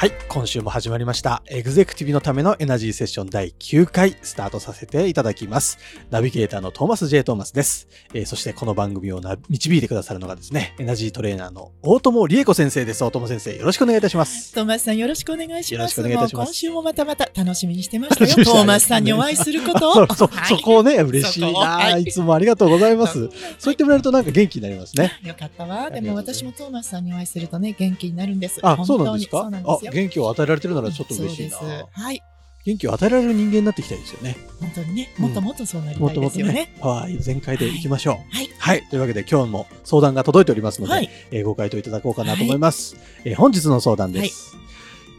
はい、今週も始まりました。エグゼクティブのためのエナジーセッション第9回スタートさせていただきます。ナビゲーターのトーマス J. トーマスです。えーそしてこの番組をな導いてくださるのがですね、エナジートレーナーの大友理恵子先生です。大友先生、よろしくお願いいたします。トーマスさんよろしくお願いします。よろしくお願いいたします今週もまたまた楽しみにしてましたよ。トーマスさんにお会いすることを。そうそこをね、嬉しいな、、はいいつもありがとうございます。そう言ってもらえるとなんか元気になりますね。よかったわ。でも私もトーマスさんにお会いするとね、元気になるんです。あ、本当にそうなんですか？そうなんですよあ、元気を与えられてるならちょっと嬉しいな。はい。元気を与えられる人間になっていきたいですよね。本当にね、うんもっともっとそうなりたいもっともっとねですよね。、パワー全開でいきましょう。はい。はい。というわけで今日も相談が届いておりますので、はい。えーご回答いただこうかなと思います。えー本日の相談です、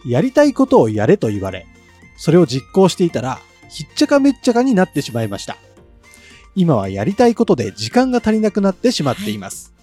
やりたいことをやれと言われ、それを実行していたら、ひっちゃかめっちゃかになってしまいました。今はやりたいことで時間が足りなくなってしまっています。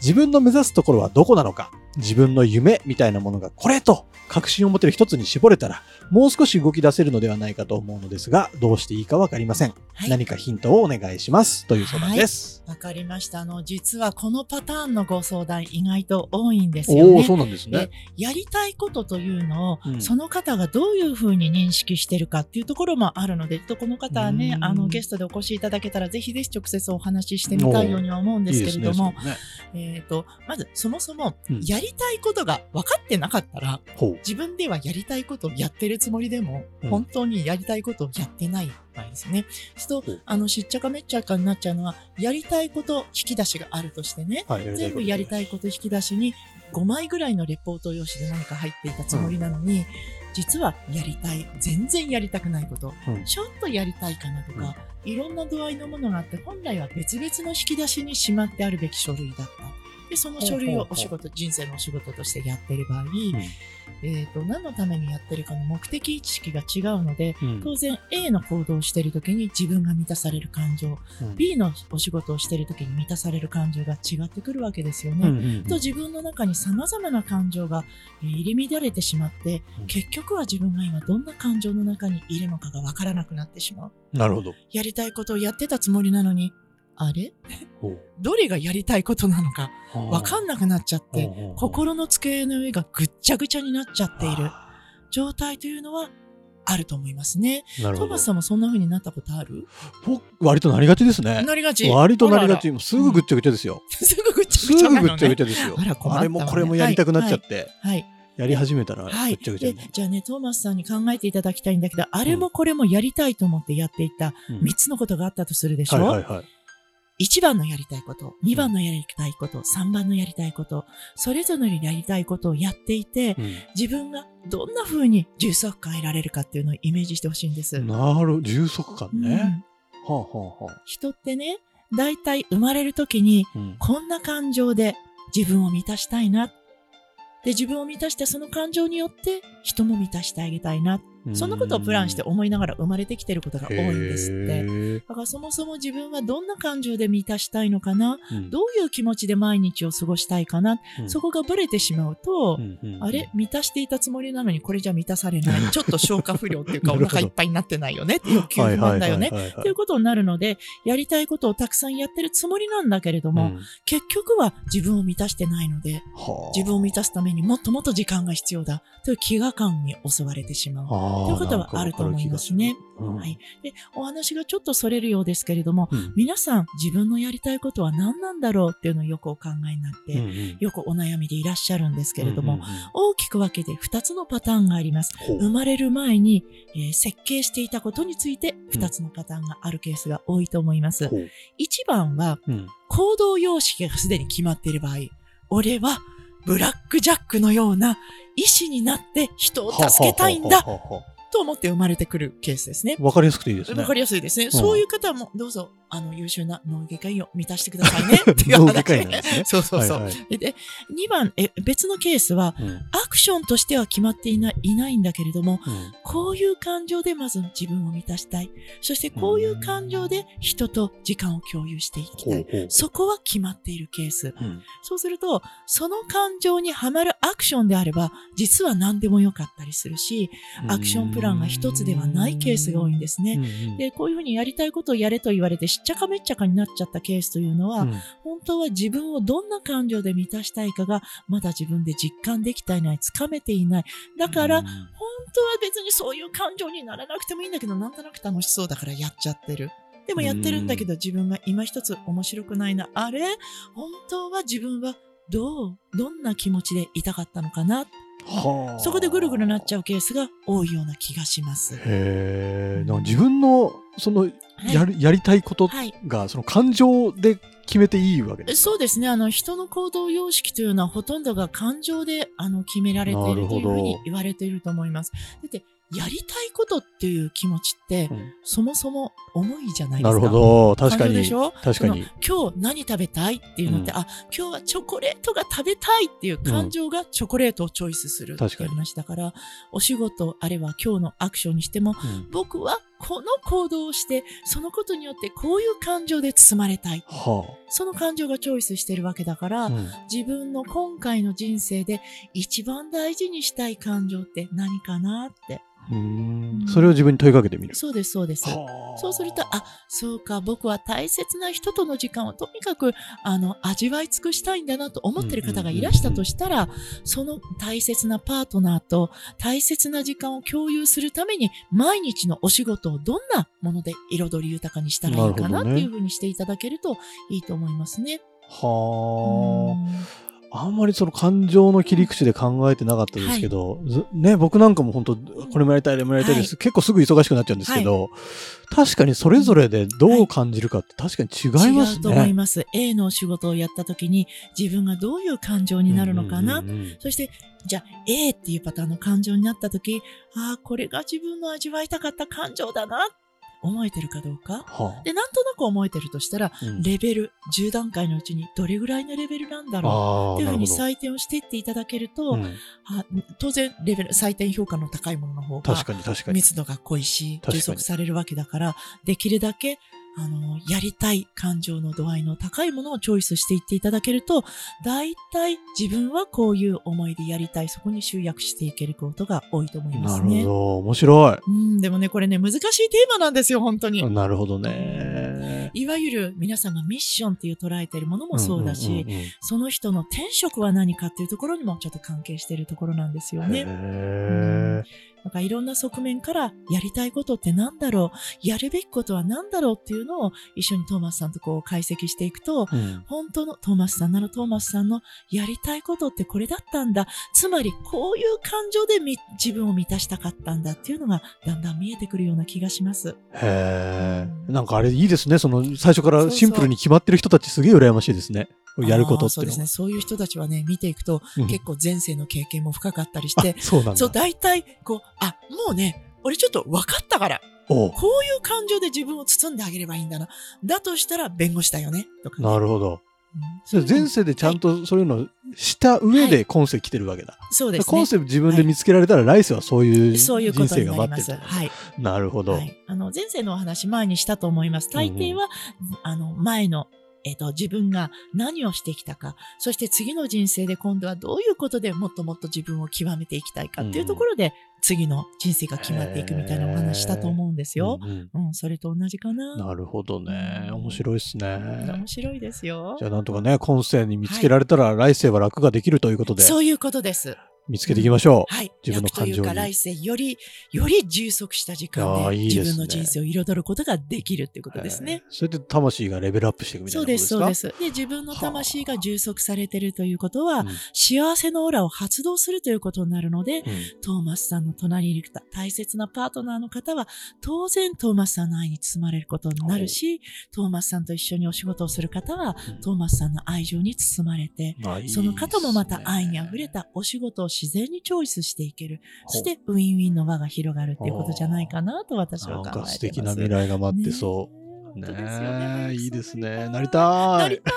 自分の目指すところはどこなのか、自分の夢みたいなものがこれと確信を持てる一つに絞れたら、もう少し動き出せるのではないかと思うのですが、どうしていいかわかりません。はい何かヒントをお願いします。という相談です。わかりました。あの、実はこのパターンのご相談意外と多いんですよおお。そうなんですね。やりたいことというのを、うんその方がどういうふうに認識してるかっていうところもあるので、とこの方はねう、んあのゲストでお越しいただけたら、ぜひぜひ直接お話ししてみたいようには思うんですけれども、いいね。えっ、と、まずそもそもうん、やりたいことが分かってなかったら。自分ではやりたいことをやってるつもりでも、うん本当にやりたいことをやってない場合ですよね。そうすると、あの、しっちゃかめっちゃかになっちゃうのは、やりたいこと引き出しがあるとしてね、はい、全部やりたいいこと引き出しに5枚ぐらいのレポート用紙で何か入っていたつもりなのに、実はやりたい、全然やりたくないこと、うんちょっとやりたいかなとか、いろんな度合いのものがあって、本来は別々の引き出しにしまってあるべき書類だった。で、その書類をお仕事、人生のお仕事としてやっている場合、えっ、と、何のためにやってるかの目的意識が違うので、うん当然 A の行動をしているときに自分が満たされる感情、うん B のお仕事をしているときに満たされる感情が違ってくるわけですよね。うんうんと自分の中に様々な感情がえー入り乱れてしまって、うん結局は自分が今どんな感情の中にいるのかがわからなくなってしまう。なるほど。やりたいことをやってたつもりなのに、あれ？ほどれがやりたいことなのかうわかんなくなっちゃって、心の机の上がぐっちゃぐちゃになっちゃっている状態というのはあると思いますね。トーマス。さんもそんな風になったことある？僕、割となりがちですね。なりがち？割となりがち。すぐぐっちゃぐちゃですよ。らすぐぐっちすゃぐちゃなのね。ぐぐっちゃぐちゃですよあら。困ったわねあれもこれもやりたくなっちゃって、はい。やり始めたらぐはい。っちゃぐちゃでに。じゃあね、トーマスさんに考えていただきたいんだけど、あれもこれもやりたいと思ってやっていたうん3つのことがあったとするでしょ、はいはいはい。1番のやりたいこと、2番のやりたいこと、3番のやりたいこと、それぞれのやりたいことをやっていて、うん自分がどんな風に充足感得られるかっていうのをイメージしてほしいんです。なる充足感うんね。はあはあはあ。人ってね、だいたい生まれる時にうんこんな感情で自分を満たしたいな。で、自分を満たしてその感情によって人も満たしてあげたいな。そんなことをプランして思いながら生まれてきてることが多いんですって。だからそもそも自分はどんな感情で満たしたいのかな？うん。どういう気持ちで毎日を過ごしたいかな、うん。そこがブレてしまうと、うんうんあれ？満たしていたつもりなのにこれじゃ満たされない。ちょっと消化不良っていうかお腹いっぱいになってないよね。欲求不満だよね。ということになるので、やりたいことをたくさんやってるつもりなんだけれども、うん。結局は自分を満たしてないので、はあ。自分を満たすためにもっともっと時間が必要だという飢餓感に襲われてしまう。ということはあると思いますね。うん。はい。で、お話がちょっとそれるようですけれども、うん。皆さん自分のやりたいことは何なんだろうっていうのをよくお考えになって、うんうん。よくお悩みでいらっしゃるんですけれども、うんうんうん。大きく分けて2つのパターンがあります。生まれる前に、えー設計していたことについて2つのパターンがあるケースが多いと思います。ほう。1番はうん。行動様式がすでに決まっている場合、俺はブラックジャックのような意志になって人を助けたいんだと思って生まれてくるケースですね。わかりやすくていいですね。わかりやすいですね。んそういう方もどうぞあの、優秀な脳外科医を満たしてくださいね っていう話。ですね そうそうそう。はいはいでで、2番、え、別のケースは、うんアクションとしては決まっていないいないんだけれども、うんこういう感情でまず自分を満たしたい。そしてこういう感情で人と時間を共有していきたい。ほうほうそこは決まっているケース。うんそうすると、その感情にはまるアクションであれば、実は何でもよかったりするし、アクションプランが一つではないケースが多いんですね。で、こういうふうにやりたいことをやれと言われて、しっちゃかめっちゃかになっちゃったケースというのは、うん本当は自分をどんな感情で満たしたいかが、まだ自分で実感できていない、つかめていない。だから、うん本当は別にそういう感情にならなくてもいいんだけど、なんとなく楽しそうだからやっちゃってる。でもやってるんだけど、自分が今一つ面白くないな。あれ？本当は自分はどう、どんな気持ちでいたかったのかな？はあそこでぐるぐるなっちゃうケースが多いような気がします。へえ。自分のそのはいやるやりたいことはい。がその感情で決めていいわけです。そうですね。あの、人の行動様式というのはほとんどが感情で、あの、決められていなるというふうに言われていると思います。だって、やりたいことっていう気持ちって、うんそもそも重いじゃないですか。なるほど。確かにでし。ょ？確かに。今日何食べたいっていうのって、うんあ、今日はチョコレートが食べたいっていう感情がチョコレートをチョイスするって確かにいう話だから、お仕事あれば今日のアクションにしても、うん僕はこの行動をして、そのことによってこういう感情で包まれたい。はその感情がチョイスしてるわけだから、あ。うん自分の今回の人生で一番大事にしたい感情って何かなって。それを自分に問いかけてみる。そうです、そうです。はあそうすると、あ、そうか、僕は大切な人との時間をとにかく、あの、味わい尽くしたいんだなと思ってる方がいらしたとしたら、その大切なパートナーと大切な時間を共有するために、毎日のお仕事をどんなもので彩り豊かにしたらいいかなっていうふうにしていただけるといいと思いますね。はうんあ。あんまりその感情の切り口で考えてなかったですけど、ずね、僕なんかも本当、これもやりたい、あれもやりたいです。結構すぐ忙しくなっちゃうんですけど、確かにそれぞれでどう感じるかって確かに違います違うと思いね。ます。A のお仕事をやった時に自分がどういう感情になるのかな。うんうんうんそして、じゃあ A っていうパターンの感情になった時、ああ、これが自分の味わいたかった感情だな。思えてるかどうか？はで、なんとなく思えてるとしたら、あうんレベル、10段階のうちにどれぐらいのレベルなんだろう？ああ、っていうふうに。採点をしていっていただけると、うんあ当然、レベル、採点評価の高いものの方が確かに確かに。密度が濃いし、充足されるわけだから、できるだけ、あの、やりたい感情の度合いの高いものをチョイスしていっていただけると、大体自分はこういう思いでやりたい、そこに集約していけることが多いと思いまなすね。るほど。面白うん、でもね、これね、難しいテーマなんですよ、本当に。い。なるほどね。いわゆる皆さんがミッションっていう捉えているものもそうだし、んんうんうんその人の転職は何かっていうところにもちょっと関係しているところなんですよね。へなんかいろんな側面からやりたいことって何だろう？やるべきことは何だろうっていうのを一緒にトーマスさんとこう解析していくと、ーうん本当のトーマスさんならトーマスさんのやりたいことってこれだったんだ。つまりこういう感情でみ自分を満たしたかったんだっていうのがだんだん見えてくるような気がします。へえ。なんかあれいいですね。その最初からシンプルに決まってる人たちすげえ羨ましいですね。やることっていうのそうですね。そういう人たちはね、見ていくと、うん結構前世の経験も深かったりしあて、そうなんだ。そう、大体、こう、あ、もうね、俺ちょっと分かったから、こういう感情で自分を包んであげればいいんだな。だとしたら弁護士だよね。とかね、なるほど。うん前世でちゃんとそういうのをした上で今世来てるわけだ。そうですね。今世自分で見つけられたら来世はそういうそういうこ人生。が待ってる。はい。なるほど。はい。あの、前世のお話前にしたと思います。大抵は、あの、前の、えっ、と、自分が何をしてきたか、そして次の人生で今度はどういうことでもっともっと自分を極めていきたいかっていうところで、次の人生が決まっていくみたいなお話したと思うんですよ。うんうんうん、それと同じかな。なるほどね。面白いですね面。白いですよじ。ゃあなんとかね、今世に見つけられたら来世は楽ができるということで、そういうことです。見つけていきましょう。はい。自分の感情というか来世より、より充足した時間で自分の人生を彩ることができるっていうことですねそれで魂がレベルアップしていくみたいそうです、なことですかそうです。で、自分の魂が充足されてるということは、うん幸せのオーラを発動するということになるので、うんトーマスさんの隣にいる方、大切なパートナーの方は、当然トーマスさんの愛に包まれることになるし、トーマスさんと一緒にお仕事をする方は、うんトーマスさんの愛情に包まれて、その方もまた愛に溢れた。たお仕事を自然にチョイスしていける。そして、ウィンウィンの輪が広がるっていうことじゃないかなと私は考えてます。素敵な未来が待ってそう。ね。ねえいいですね。なりい。たい。なりた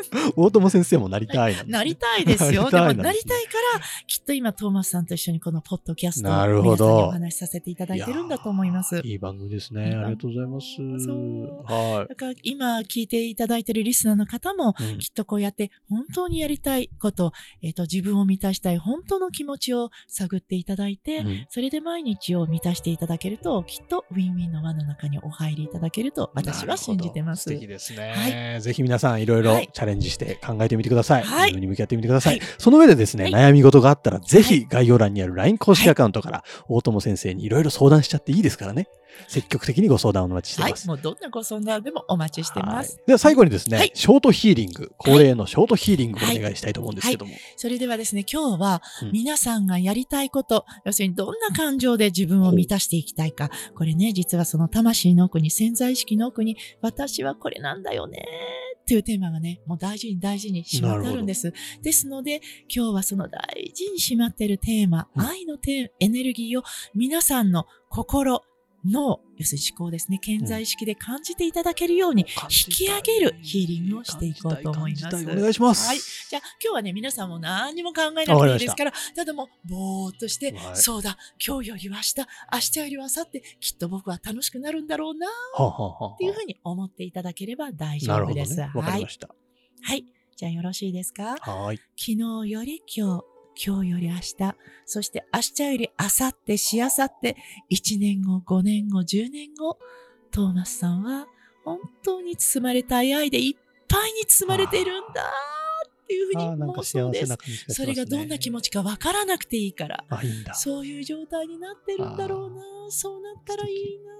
い。大友先生もなりたいなねなりたいですよ。でもなりたいから、きっと今、トーマスさんと一緒にこのポッドキャストをなるほど皆さんにお話しさせていただいてるんだと思います。いい番組ですね。ありがとうございます。はだから今聞いていただいているリスナーの方も、い。うんきっとこうやって本当にやりたいこと、えっ、と、自分を満たしたい本当の気持ちを探っていただいて、うんそれで毎日を満たしていただけると、きっとウィンウィンの輪の中にお入りいただけると私は信じてます。素敵ですね。ぜひ皆さんいろいろはいチャレンジして考えてみてください。はい自分に向き合ってみてください。はいその上でですね、はい悩み事があったらぜひ概要欄にある LINE 公式アカウントから大友先生にいろいろ相談しちゃっていいですからね。積極的にご相談をお待ちしていはいま。す。もうどんなご相談でもお待ちしてます。はいでは最後にですね、はいショートヒーリング、恒例のショートヒーリングをお願いしたいと思うんですけども。それではですね、今日はうん皆さんがやりたいこと、要するにどんな感情で自分を満たしていきたいか。これね、実はその魂の奥に、潜在意識の奥に、私はこれなんだよね。っていうテーマがね、もう大事に大事にしまってあるんです。ですので、今日はその大事にしまっているテーマ、うん愛のエネルギーを皆さんの心、脳、要するに思考ですね、潜在意識で感じていただけるように、引き上げるヒーリングをしていこうと思います。お願いします。はい。じゃあ今日はね、皆さんも何にも考えなくていいですから、ただもうぼーっとして、はいそうだ、今日よりは明日、明日よりは明後日、きっと僕は楽しくなるんだろうな、っていうふうに思っていただければ大丈夫です。ね。わかはいりま。した。はい。じゃあよろしいですか？はい。昨日より今日、今日より明日、そして明日より明後日、しあさって、1年後、5年後、10年後、トーマスさんは本当に包まれたい愛でいっぱいに包まれているんだっていうふうにあーなんか妄想ですすね。それがどんな気持ちかわからなくていいから。そういう状態になってるんだろうな。そうなったらいいな。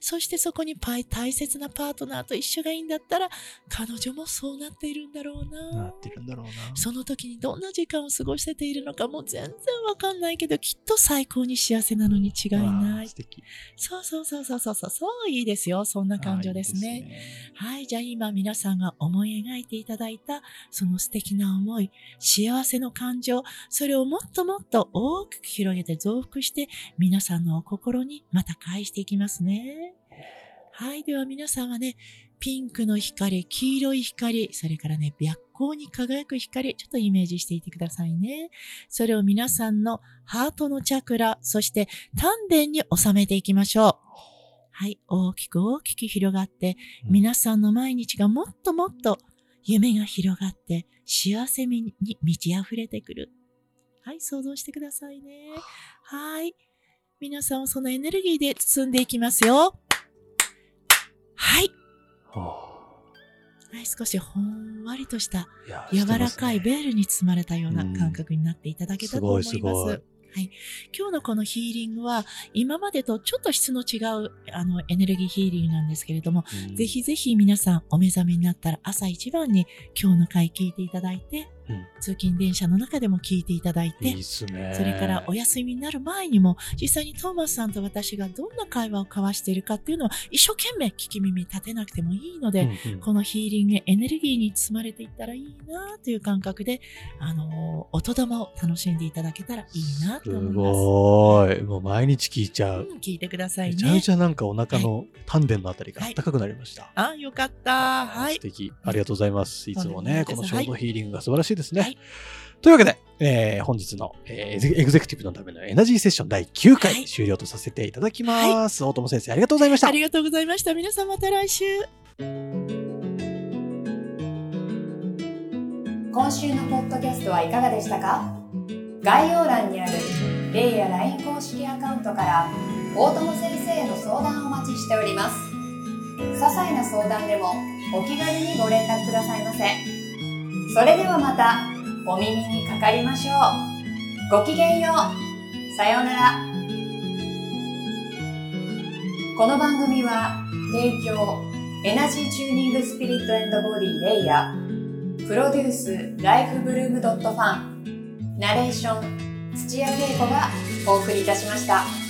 そしてそこにパイ大切なパートナーと一緒がいいんだったら、彼女もそうなっているんだろうな。なってるんだろうな。その時にどんな時間を過ごせているのかもう全然わかんないけど、きっと最高に幸せなのに違いあないー素。敵。そうそうそうそうそうそう、そういいですよ。そんな感情ですね。いいですはい。じゃあ今皆さんが思い描いていただいた、その素敵な思い、幸せの感情、それをもっともっと大きく広げて増幅して、皆さんのお心にまた返していきますね。はい。では皆さんはね、ピンクの光、黄色い光、それからね、白光に輝く光、ちょっとイメージしていてくださいね。それを皆さんのハートのチャクラ、そして丹田に収めていきましょう。はい。大きく大きく広がって、うん皆さんの毎日がもっともっと夢が広がって、幸せに満ち溢れてくる。はい。想像してくださいね。はい。皆さんをそのエネルギーで包んでいきますよ。はい。ははい。少しほんわりとした柔らかいベールに包まれたような感覚になっていただけたと思います。すごいすごいはい。今日のこのヒーリングは、今までとちょっと質の違う、あの、エネルギーヒーリングなんですけれども、うんぜひぜひ皆さんお目覚めになったら朝一番に今日の回聞いていただいて、うん通勤電車の中でも聞いていただいて、いい。それからお休みになる前にも、実際にトーマスさんと私がどんな会話を交わしているかっていうのは、一生懸命聞き耳立てなくてもいいので、うんうんこのヒーリングエネルギーに包まれていったらいいなという感覚で、あのー、音玉を楽しんでいただけたらいいなとす思います。ごい。もう毎日聞いちゃう。うん、聞いてくださいめちゃめね。ちゃなんかお腹の丹田のあたりがはい暖かくなりました。あ、よかった。はい素。敵。ありがとうございます。いつもね、このショートヒーリングが素晴らしいですね。はいというわけで、えー本日の、えーエグゼクティブのためのエナジーセッション第9回、はい終了とさせていただきます。大友先生、ありがとうございましたあ。りがとうございました。皆さんまた来週。今週のポッドキャストはいかがでしたか？概要欄にあるレイや LINE 公式アカウントから大友先生への相談をお待ちしております些細な相談でもお気軽にご連絡くださいませそれではまたお耳にかかりましょう。ごきげんよう。さようなら。この番組は提供エナジーチューニングスピリットボディレイヤー。プロデュースライフブルームドットファン。ナレーション土屋恵子がお送りいたしました。